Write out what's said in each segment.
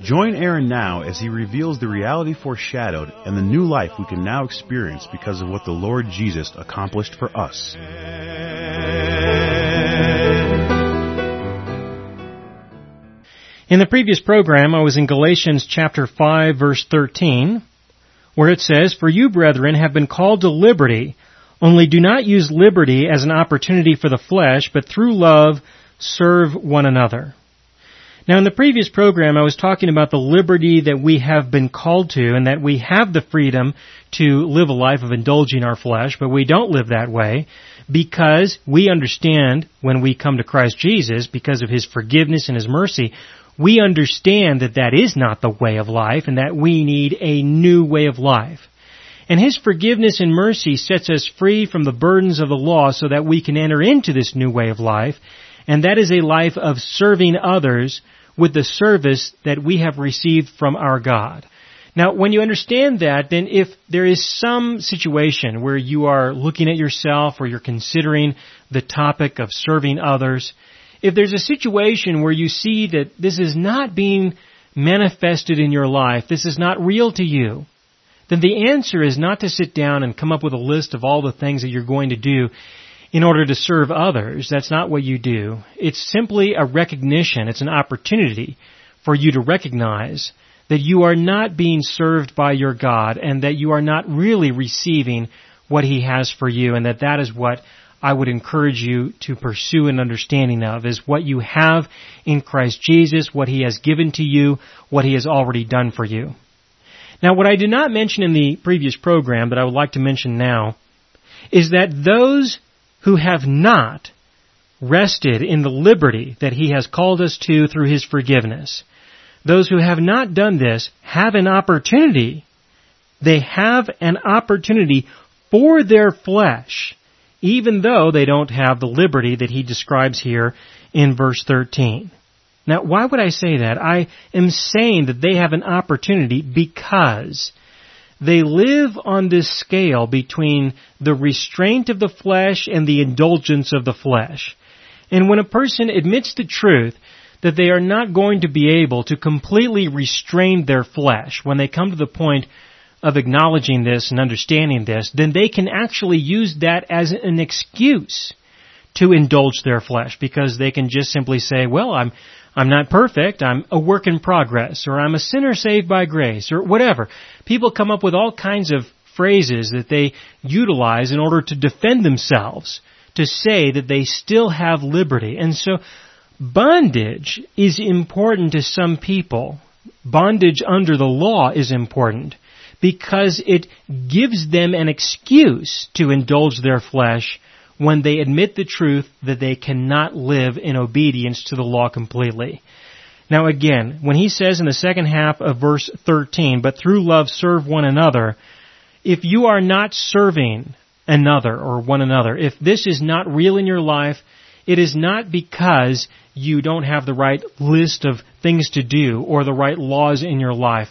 Join Aaron now as he reveals the reality foreshadowed and the new life we can now experience because of what the Lord Jesus accomplished for us. In the previous program, I was in Galatians chapter 5 verse 13, where it says, For you, brethren, have been called to liberty, only do not use liberty as an opportunity for the flesh, but through love serve one another. Now in the previous program I was talking about the liberty that we have been called to and that we have the freedom to live a life of indulging our flesh, but we don't live that way because we understand when we come to Christ Jesus, because of His forgiveness and His mercy, we understand that that is not the way of life and that we need a new way of life. And His forgiveness and mercy sets us free from the burdens of the law so that we can enter into this new way of life, and that is a life of serving others with the service that we have received from our God. Now, when you understand that, then if there is some situation where you are looking at yourself or you're considering the topic of serving others, if there's a situation where you see that this is not being manifested in your life, this is not real to you, then the answer is not to sit down and come up with a list of all the things that you're going to do in order to serve others. That's not what you do. It's simply a recognition, it's an opportunity for you to recognize that you are not being served by your God and that you are not really receiving what He has for you and that that is what I would encourage you to pursue an understanding of is what you have in Christ Jesus, what He has given to you, what He has already done for you. Now what I did not mention in the previous program, but I would like to mention now, is that those who have not rested in the liberty that He has called us to through His forgiveness, those who have not done this have an opportunity. They have an opportunity for their flesh even though they don't have the liberty that he describes here in verse 13. Now, why would I say that? I am saying that they have an opportunity because they live on this scale between the restraint of the flesh and the indulgence of the flesh. And when a person admits the truth that they are not going to be able to completely restrain their flesh, when they come to the point of acknowledging this and understanding this, then they can actually use that as an excuse to indulge their flesh because they can just simply say, well, I'm, I'm not perfect, I'm a work in progress, or I'm a sinner saved by grace, or whatever. People come up with all kinds of phrases that they utilize in order to defend themselves, to say that they still have liberty. And so, bondage is important to some people. Bondage under the law is important because it gives them an excuse to indulge their flesh when they admit the truth that they cannot live in obedience to the law completely. Now again, when he says in the second half of verse 13, but through love serve one another, if you are not serving another or one another, if this is not real in your life, it is not because you don't have the right list of things to do or the right laws in your life.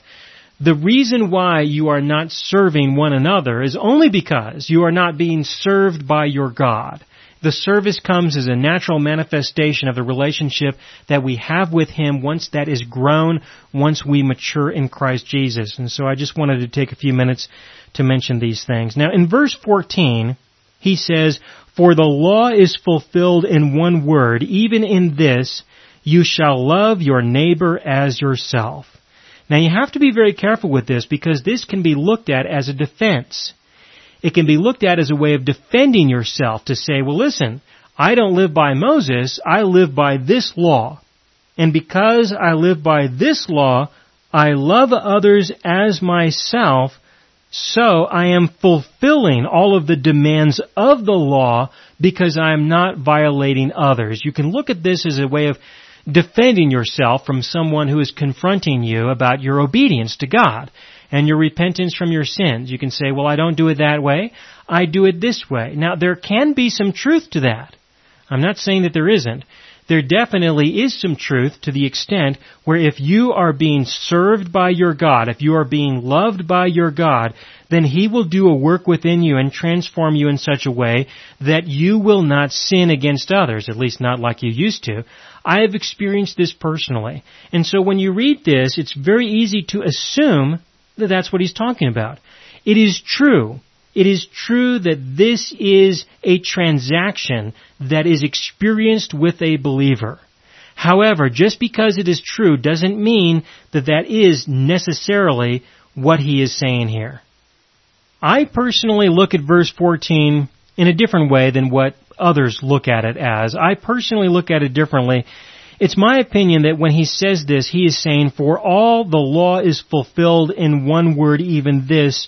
The reason why you are not serving one another is only because you are not being served by your God. The service comes as a natural manifestation of the relationship that we have with Him once that is grown, once we mature in Christ Jesus. And so I just wanted to take a few minutes to mention these things. Now in verse 14, he says, For the law is fulfilled in one word, even in this, you shall love your neighbor as yourself. Now you have to be very careful with this because this can be looked at as a defense. It can be looked at as a way of defending yourself to say, well listen, I don't live by Moses, I live by this law. And because I live by this law, I love others as myself, so I am fulfilling all of the demands of the law because I am not violating others. You can look at this as a way of defending yourself from someone who is confronting you about your obedience to God. and your repentance from your sins. You can say, well, I don't do it that way. I do it this way. Now, there can be some truth to that. I'm not saying that there isn't. There definitely is some truth to the extent where if you are being served by your God, if you are being loved by your God, then He will do a work within you and transform you in such a way that you will not sin against others, at least not like you used to. I have experienced this personally. And so when you read this, it's very easy to assume that that's what He's talking about. It is true it is true that this is a transaction that is experienced with a believer. However, just because it is true doesn't mean that that is necessarily what he is saying here. I personally look at verse 14 in a different way than what others look at it as. I personally look at it differently. It's my opinion that when he says this, he is saying, for all the law is fulfilled in one word, even this,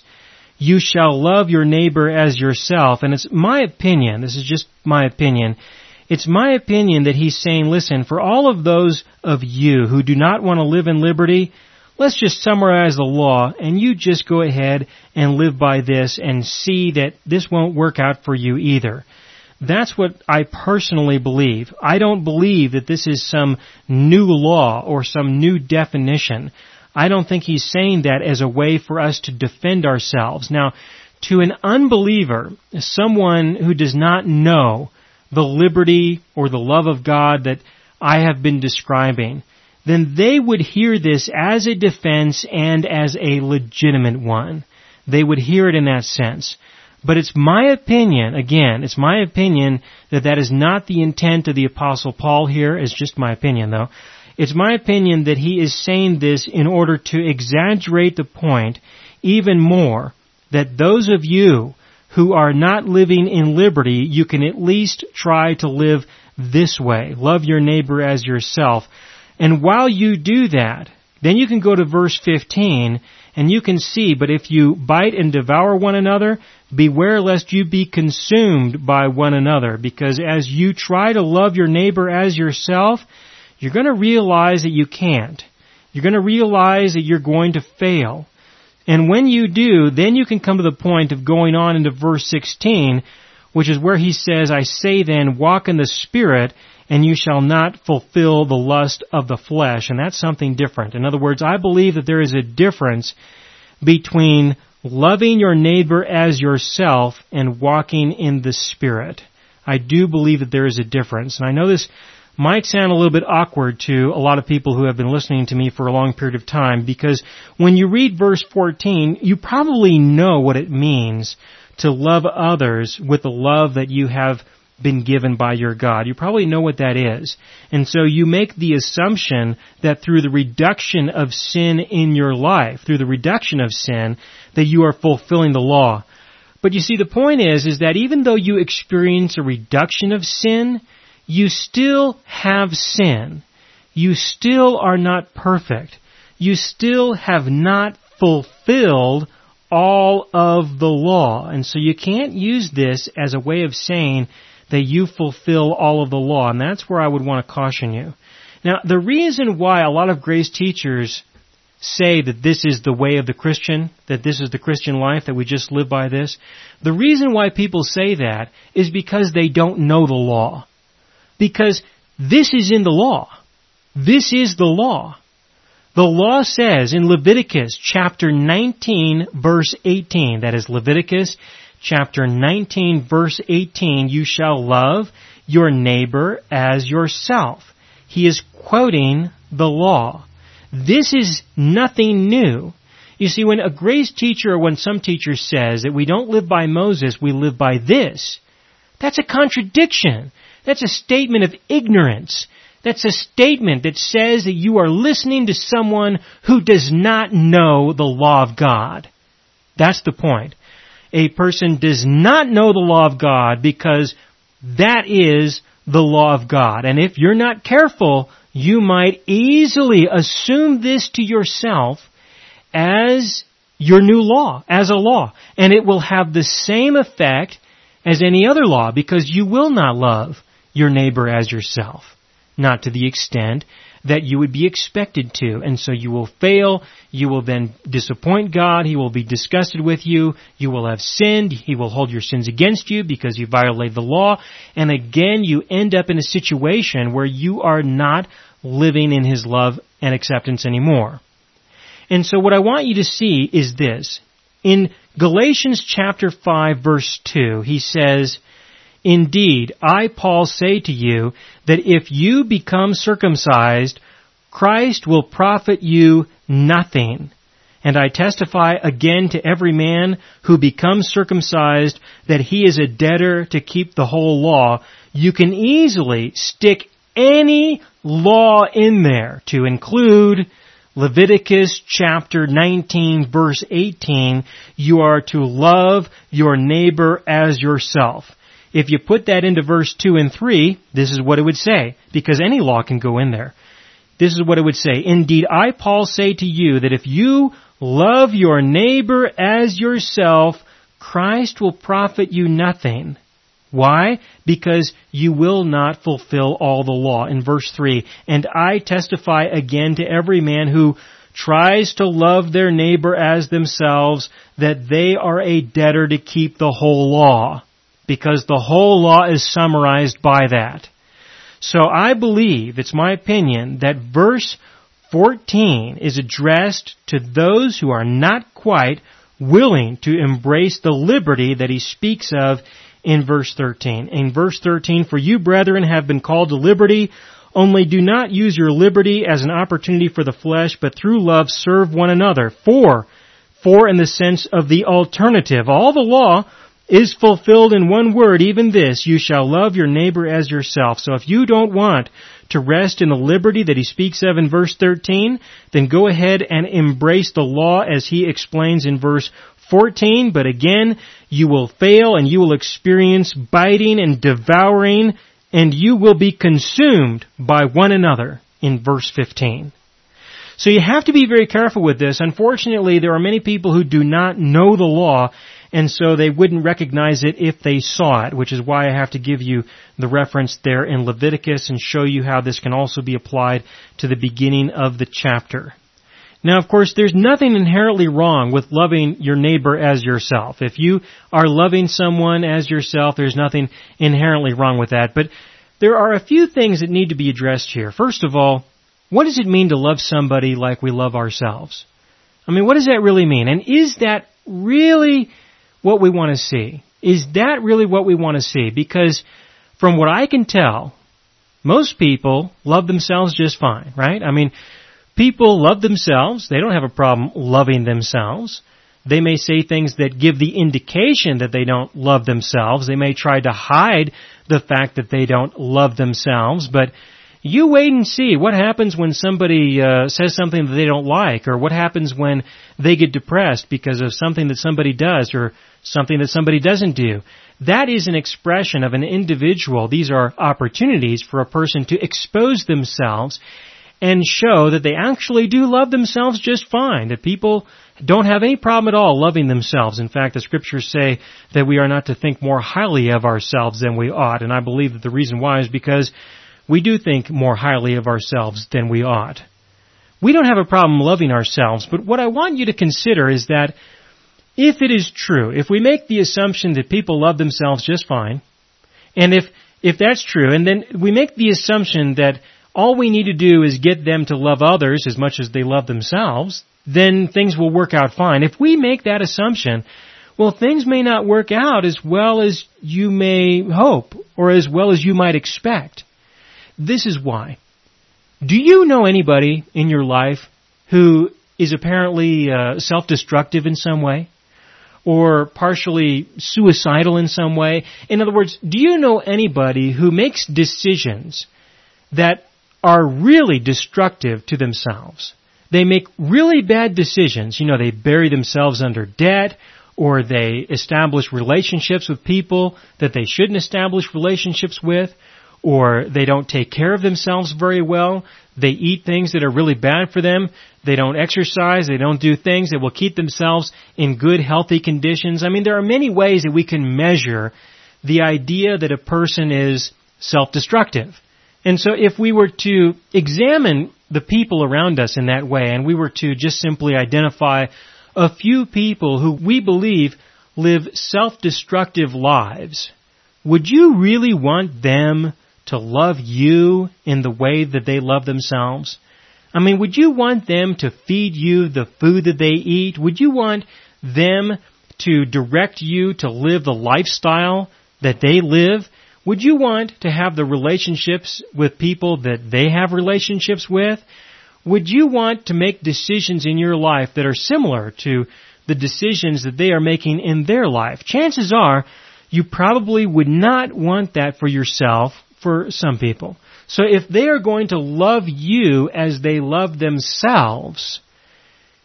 you shall love your neighbor as yourself. And it's my opinion, this is just my opinion, it's my opinion that he's saying, listen, for all of those of you who do not want to live in liberty, let's just summarize the law and you just go ahead and live by this and see that this won't work out for you either. That's what I personally believe. I don't believe that this is some new law or some new definition. I don't think he's saying that as a way for us to defend ourselves. Now, to an unbeliever, someone who does not know the liberty or the love of God that I have been describing, then they would hear this as a defense and as a legitimate one. They would hear it in that sense. But it's my opinion, again, it's my opinion that that is not the intent of the apostle Paul here, it's just my opinion though. It's my opinion that he is saying this in order to exaggerate the point even more that those of you who are not living in liberty, you can at least try to live this way. Love your neighbor as yourself. And while you do that, then you can go to verse 15 and you can see, but if you bite and devour one another, beware lest you be consumed by one another, because as you try to love your neighbor as yourself, you're going to realize that you can't. You're going to realize that you're going to fail. And when you do, then you can come to the point of going on into verse 16, which is where he says, I say then, walk in the Spirit, and you shall not fulfill the lust of the flesh. And that's something different. In other words, I believe that there is a difference between loving your neighbor as yourself and walking in the Spirit. I do believe that there is a difference. And I know this might sound a little bit awkward to a lot of people who have been listening to me for a long period of time because when you read verse 14, you probably know what it means to love others with the love that you have been given by your God. You probably know what that is. And so you make the assumption that through the reduction of sin in your life, through the reduction of sin, that you are fulfilling the law. But you see, the point is, is that even though you experience a reduction of sin, you still have sin. You still are not perfect. You still have not fulfilled all of the law. And so you can't use this as a way of saying that you fulfill all of the law. And that's where I would want to caution you. Now, the reason why a lot of grace teachers say that this is the way of the Christian, that this is the Christian life, that we just live by this, the reason why people say that is because they don't know the law. Because this is in the law. This is the law. The law says in Leviticus chapter 19 verse 18, that is Leviticus chapter 19 verse 18, you shall love your neighbor as yourself. He is quoting the law. This is nothing new. You see, when a grace teacher or when some teacher says that we don't live by Moses, we live by this, that's a contradiction. That's a statement of ignorance. That's a statement that says that you are listening to someone who does not know the law of God. That's the point. A person does not know the law of God because that is the law of God. And if you're not careful, you might easily assume this to yourself as your new law, as a law. And it will have the same effect as any other law because you will not love your neighbor as yourself. Not to the extent that you would be expected to. And so you will fail, you will then disappoint God, He will be disgusted with you, you will have sinned, He will hold your sins against you because you violate the law, and again you end up in a situation where you are not living in His love and acceptance anymore. And so what I want you to see is this. In Galatians chapter 5 verse 2, he says, Indeed, I, Paul, say to you that if you become circumcised, Christ will profit you nothing. And I testify again to every man who becomes circumcised that he is a debtor to keep the whole law. You can easily stick any law in there to include Leviticus chapter 19 verse 18, you are to love your neighbor as yourself. If you put that into verse 2 and 3, this is what it would say, because any law can go in there. This is what it would say. Indeed, I, Paul, say to you that if you love your neighbor as yourself, Christ will profit you nothing. Why? Because you will not fulfill all the law. In verse 3, and I testify again to every man who tries to love their neighbor as themselves that they are a debtor to keep the whole law. Because the whole law is summarized by that. So I believe, it's my opinion, that verse 14 is addressed to those who are not quite willing to embrace the liberty that he speaks of in verse 13. In verse 13, for you brethren have been called to liberty, only do not use your liberty as an opportunity for the flesh, but through love serve one another. For, for in the sense of the alternative, all the law is fulfilled in one word, even this, you shall love your neighbor as yourself. So if you don't want to rest in the liberty that he speaks of in verse 13, then go ahead and embrace the law as he explains in verse 14, but again, you will fail and you will experience biting and devouring and you will be consumed by one another in verse 15. So you have to be very careful with this. Unfortunately, there are many people who do not know the law and so they wouldn't recognize it if they saw it, which is why I have to give you the reference there in Leviticus and show you how this can also be applied to the beginning of the chapter. Now, of course, there's nothing inherently wrong with loving your neighbor as yourself. If you are loving someone as yourself, there's nothing inherently wrong with that. But there are a few things that need to be addressed here. First of all, what does it mean to love somebody like we love ourselves? I mean, what does that really mean? And is that really what we want to see? Is that really what we want to see? Because from what I can tell, most people love themselves just fine, right? I mean, People love themselves. They don't have a problem loving themselves. They may say things that give the indication that they don't love themselves. They may try to hide the fact that they don't love themselves, but you wait and see what happens when somebody uh, says something that they don't like, or what happens when they get depressed because of something that somebody does, or something that somebody doesn't do. That is an expression of an individual. These are opportunities for a person to expose themselves and show that they actually do love themselves just fine, that people don't have any problem at all loving themselves. In fact, the scriptures say that we are not to think more highly of ourselves than we ought, and I believe that the reason why is because we do think more highly of ourselves than we ought. We don't have a problem loving ourselves, but what I want you to consider is that if it is true, if we make the assumption that people love themselves just fine, and if, if that's true, and then we make the assumption that all we need to do is get them to love others as much as they love themselves, then things will work out fine. If we make that assumption, well, things may not work out as well as you may hope or as well as you might expect. This is why. Do you know anybody in your life who is apparently uh, self-destructive in some way? Or partially suicidal in some way? In other words, do you know anybody who makes decisions that are really destructive to themselves. They make really bad decisions. You know, they bury themselves under debt or they establish relationships with people that they shouldn't establish relationships with or they don't take care of themselves very well. They eat things that are really bad for them. They don't exercise. They don't do things that will keep themselves in good, healthy conditions. I mean, there are many ways that we can measure the idea that a person is self-destructive. And so if we were to examine the people around us in that way and we were to just simply identify a few people who we believe live self-destructive lives, would you really want them to love you in the way that they love themselves? I mean, would you want them to feed you the food that they eat? Would you want them to direct you to live the lifestyle that they live? Would you want to have the relationships with people that they have relationships with? Would you want to make decisions in your life that are similar to the decisions that they are making in their life? Chances are you probably would not want that for yourself for some people. So if they are going to love you as they love themselves,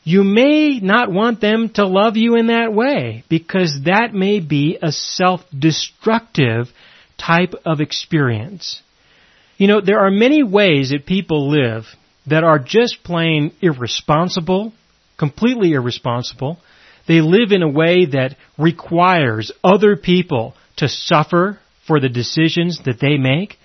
you may not want them to love you in that way because that may be a self-destructive type of experience. You know, there are many ways that people live that are just plain irresponsible, completely irresponsible. They live in a way that requires other people to suffer for the decisions that they make,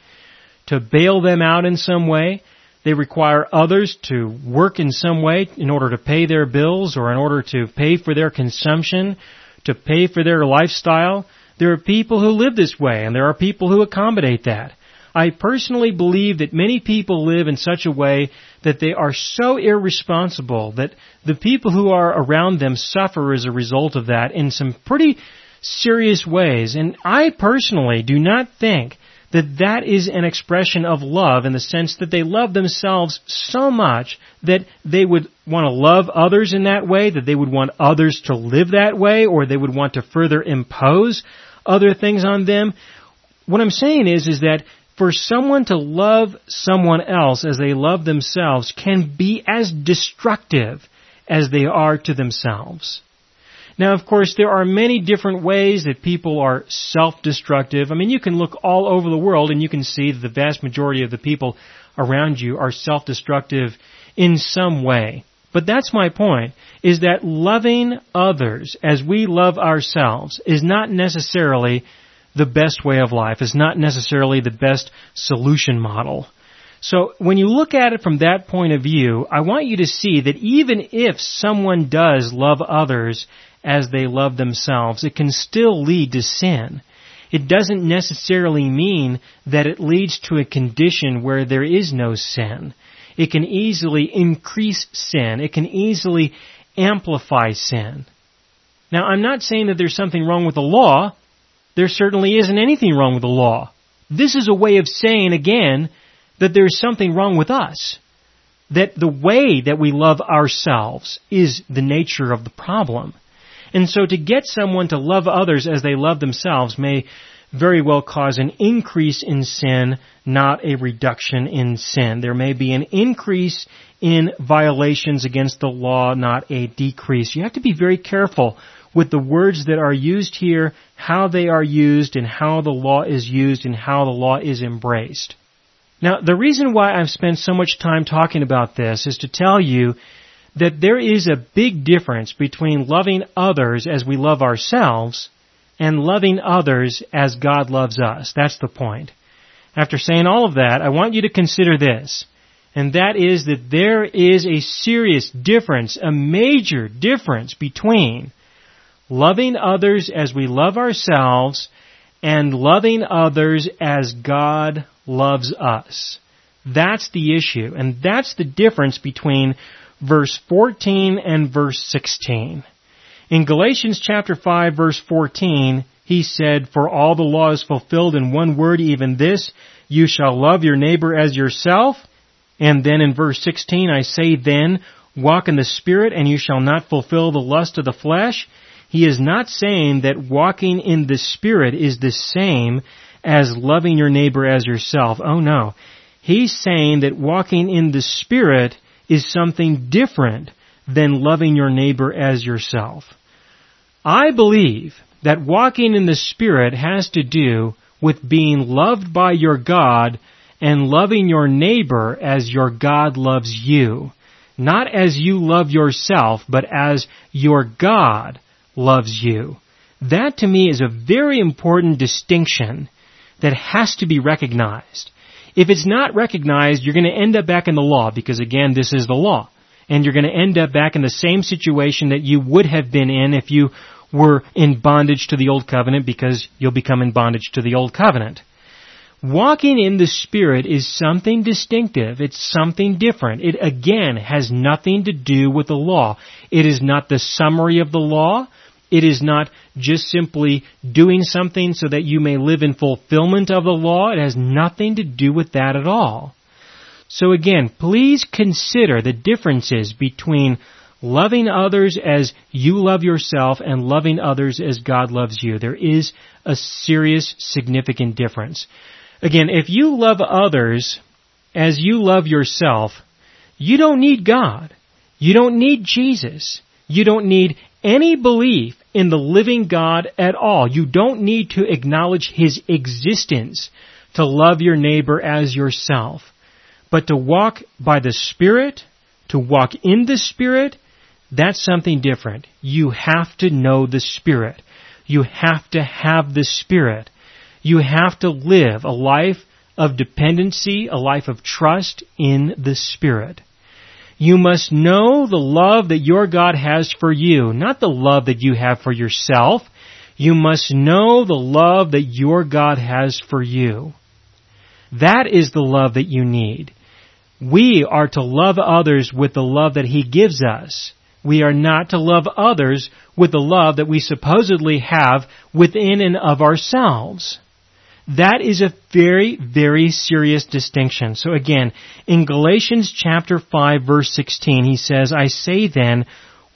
to bail them out in some way. They require others to work in some way in order to pay their bills or in order to pay for their consumption, to pay for their lifestyle. There are people who live this way and there are people who accommodate that. I personally believe that many people live in such a way that they are so irresponsible that the people who are around them suffer as a result of that in some pretty serious ways. And I personally do not think that that is an expression of love in the sense that they love themselves so much that they would want to love others in that way, that they would want others to live that way, or they would want to further impose other things on them. What I'm saying is, is that for someone to love someone else as they love themselves can be as destructive as they are to themselves. Now, of course, there are many different ways that people are self-destructive. I mean, you can look all over the world and you can see that the vast majority of the people around you are self-destructive in some way. But that's my point, is that loving others as we love ourselves is not necessarily the best way of life, is not necessarily the best solution model. So when you look at it from that point of view, I want you to see that even if someone does love others as they love themselves, it can still lead to sin. It doesn't necessarily mean that it leads to a condition where there is no sin. It can easily increase sin. It can easily amplify sin. Now, I'm not saying that there's something wrong with the law. There certainly isn't anything wrong with the law. This is a way of saying again that there's something wrong with us. That the way that we love ourselves is the nature of the problem. And so to get someone to love others as they love themselves may very well cause an increase in sin, not a reduction in sin. There may be an increase in violations against the law, not a decrease. You have to be very careful with the words that are used here, how they are used, and how the law is used, and how the law is embraced. Now, the reason why I've spent so much time talking about this is to tell you that there is a big difference between loving others as we love ourselves and loving others as God loves us. That's the point. After saying all of that, I want you to consider this. And that is that there is a serious difference, a major difference between loving others as we love ourselves and loving others as God loves us. That's the issue. And that's the difference between verse 14 and verse 16. In Galatians chapter 5 verse 14, he said, For all the law is fulfilled in one word, even this, you shall love your neighbor as yourself. And then in verse 16, I say then, walk in the Spirit and you shall not fulfill the lust of the flesh. He is not saying that walking in the Spirit is the same as loving your neighbor as yourself. Oh no. He's saying that walking in the Spirit is something different than loving your neighbor as yourself. I believe that walking in the Spirit has to do with being loved by your God and loving your neighbor as your God loves you. Not as you love yourself, but as your God loves you. That to me is a very important distinction that has to be recognized. If it's not recognized, you're going to end up back in the law because again, this is the law. And you're going to end up back in the same situation that you would have been in if you were in bondage to the old covenant because you'll become in bondage to the old covenant. Walking in the Spirit is something distinctive. It's something different. It again has nothing to do with the law. It is not the summary of the law. It is not just simply doing something so that you may live in fulfillment of the law. It has nothing to do with that at all. So again, please consider the differences between loving others as you love yourself and loving others as God loves you. There is a serious, significant difference. Again, if you love others as you love yourself, you don't need God. You don't need Jesus. You don't need any belief in the living God at all. You don't need to acknowledge His existence to love your neighbor as yourself. But to walk by the Spirit, to walk in the Spirit, that's something different. You have to know the Spirit. You have to have the Spirit. You have to live a life of dependency, a life of trust in the Spirit. You must know the love that your God has for you, not the love that you have for yourself. You must know the love that your God has for you. That is the love that you need. We are to love others with the love that He gives us. We are not to love others with the love that we supposedly have within and of ourselves. That is a very, very serious distinction. So again, in Galatians chapter 5 verse 16, he says, I say then,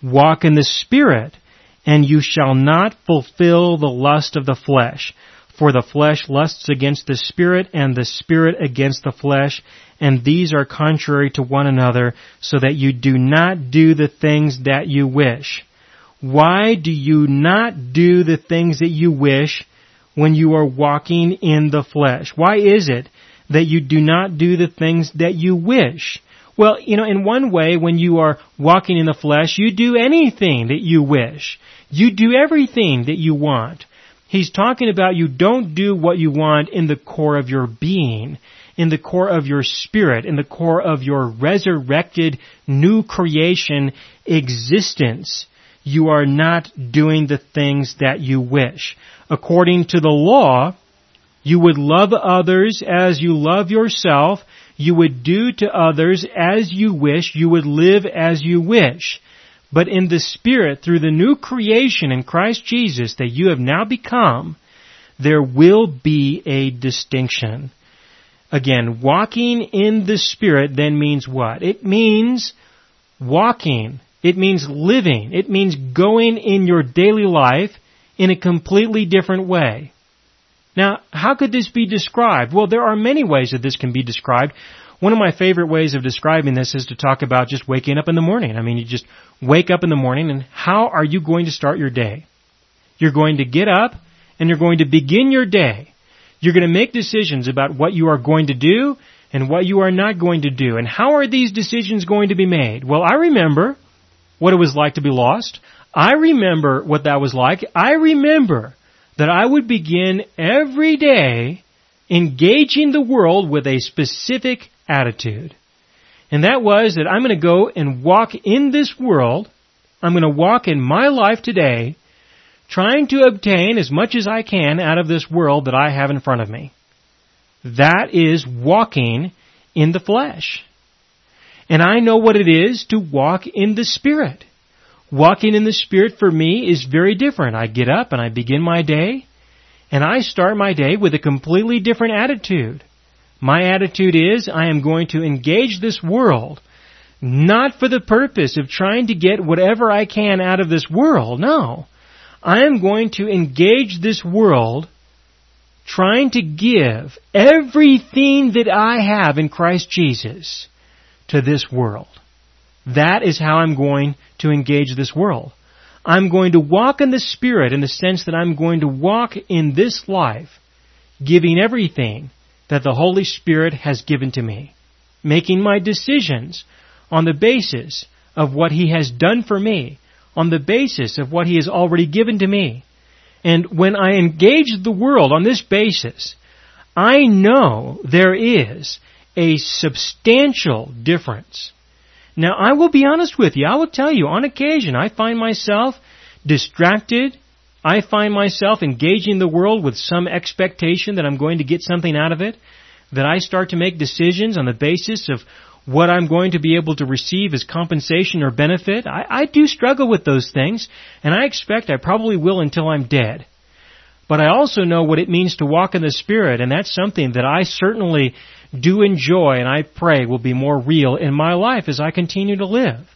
walk in the Spirit, and you shall not fulfill the lust of the flesh. For the flesh lusts against the Spirit, and the Spirit against the flesh, and these are contrary to one another, so that you do not do the things that you wish. Why do you not do the things that you wish? When you are walking in the flesh? Why is it that you do not do the things that you wish? Well, you know, in one way, when you are walking in the flesh, you do anything that you wish. You do everything that you want. He's talking about you don't do what you want in the core of your being, in the core of your spirit, in the core of your resurrected new creation existence you are not doing the things that you wish. According to the law, you would love others as you love yourself. You would do to others as you wish. You would live as you wish. But in the Spirit, through the new creation in Christ Jesus that you have now become, there will be a distinction. Again, walking in the Spirit then means what? It means walking it means living. It means going in your daily life in a completely different way. Now, how could this be described? Well, there are many ways that this can be described. One of my favorite ways of describing this is to talk about just waking up in the morning. I mean, you just wake up in the morning and how are you going to start your day? You're going to get up and you're going to begin your day. You're going to make decisions about what you are going to do and what you are not going to do. And how are these decisions going to be made? Well, I remember what it was like to be lost. I remember what that was like. I remember that I would begin every day engaging the world with a specific attitude. And that was that I'm going to go and walk in this world. I'm going to walk in my life today trying to obtain as much as I can out of this world that I have in front of me. That is walking in the flesh. And I know what it is to walk in the Spirit. Walking in the Spirit for me is very different. I get up and I begin my day, and I start my day with a completely different attitude. My attitude is I am going to engage this world not for the purpose of trying to get whatever I can out of this world. No. I am going to engage this world trying to give everything that I have in Christ Jesus to this world. That is how I'm going to engage this world. I'm going to walk in the Spirit in the sense that I'm going to walk in this life giving everything that the Holy Spirit has given to me. Making my decisions on the basis of what He has done for me, on the basis of what He has already given to me. And when I engage the world on this basis, I know there is a substantial difference. Now, I will be honest with you. I will tell you, on occasion, I find myself distracted. I find myself engaging the world with some expectation that I'm going to get something out of it. That I start to make decisions on the basis of what I'm going to be able to receive as compensation or benefit. I, I do struggle with those things, and I expect I probably will until I'm dead. But I also know what it means to walk in the Spirit, and that's something that I certainly do enjoy and I pray will be more real in my life as I continue to live.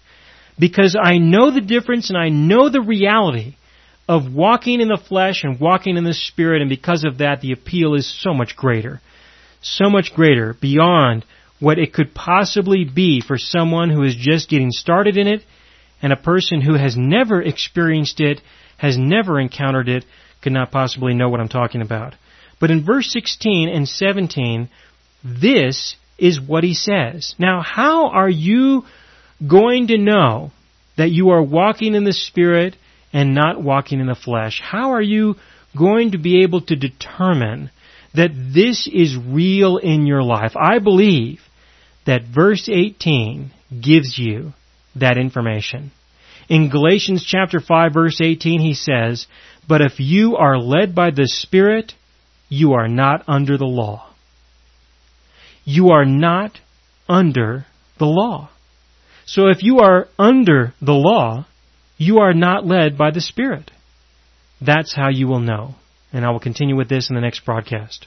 Because I know the difference and I know the reality of walking in the flesh and walking in the Spirit, and because of that, the appeal is so much greater. So much greater beyond what it could possibly be for someone who is just getting started in it and a person who has never experienced it, has never encountered it, could not possibly know what I'm talking about. But in verse 16 and 17, this is what he says. Now, how are you going to know that you are walking in the Spirit and not walking in the flesh? How are you going to be able to determine that this is real in your life? I believe that verse 18 gives you that information. In Galatians chapter 5 verse 18 he says, But if you are led by the Spirit, you are not under the law. You are not under the law. So if you are under the law, you are not led by the Spirit. That's how you will know. And I will continue with this in the next broadcast.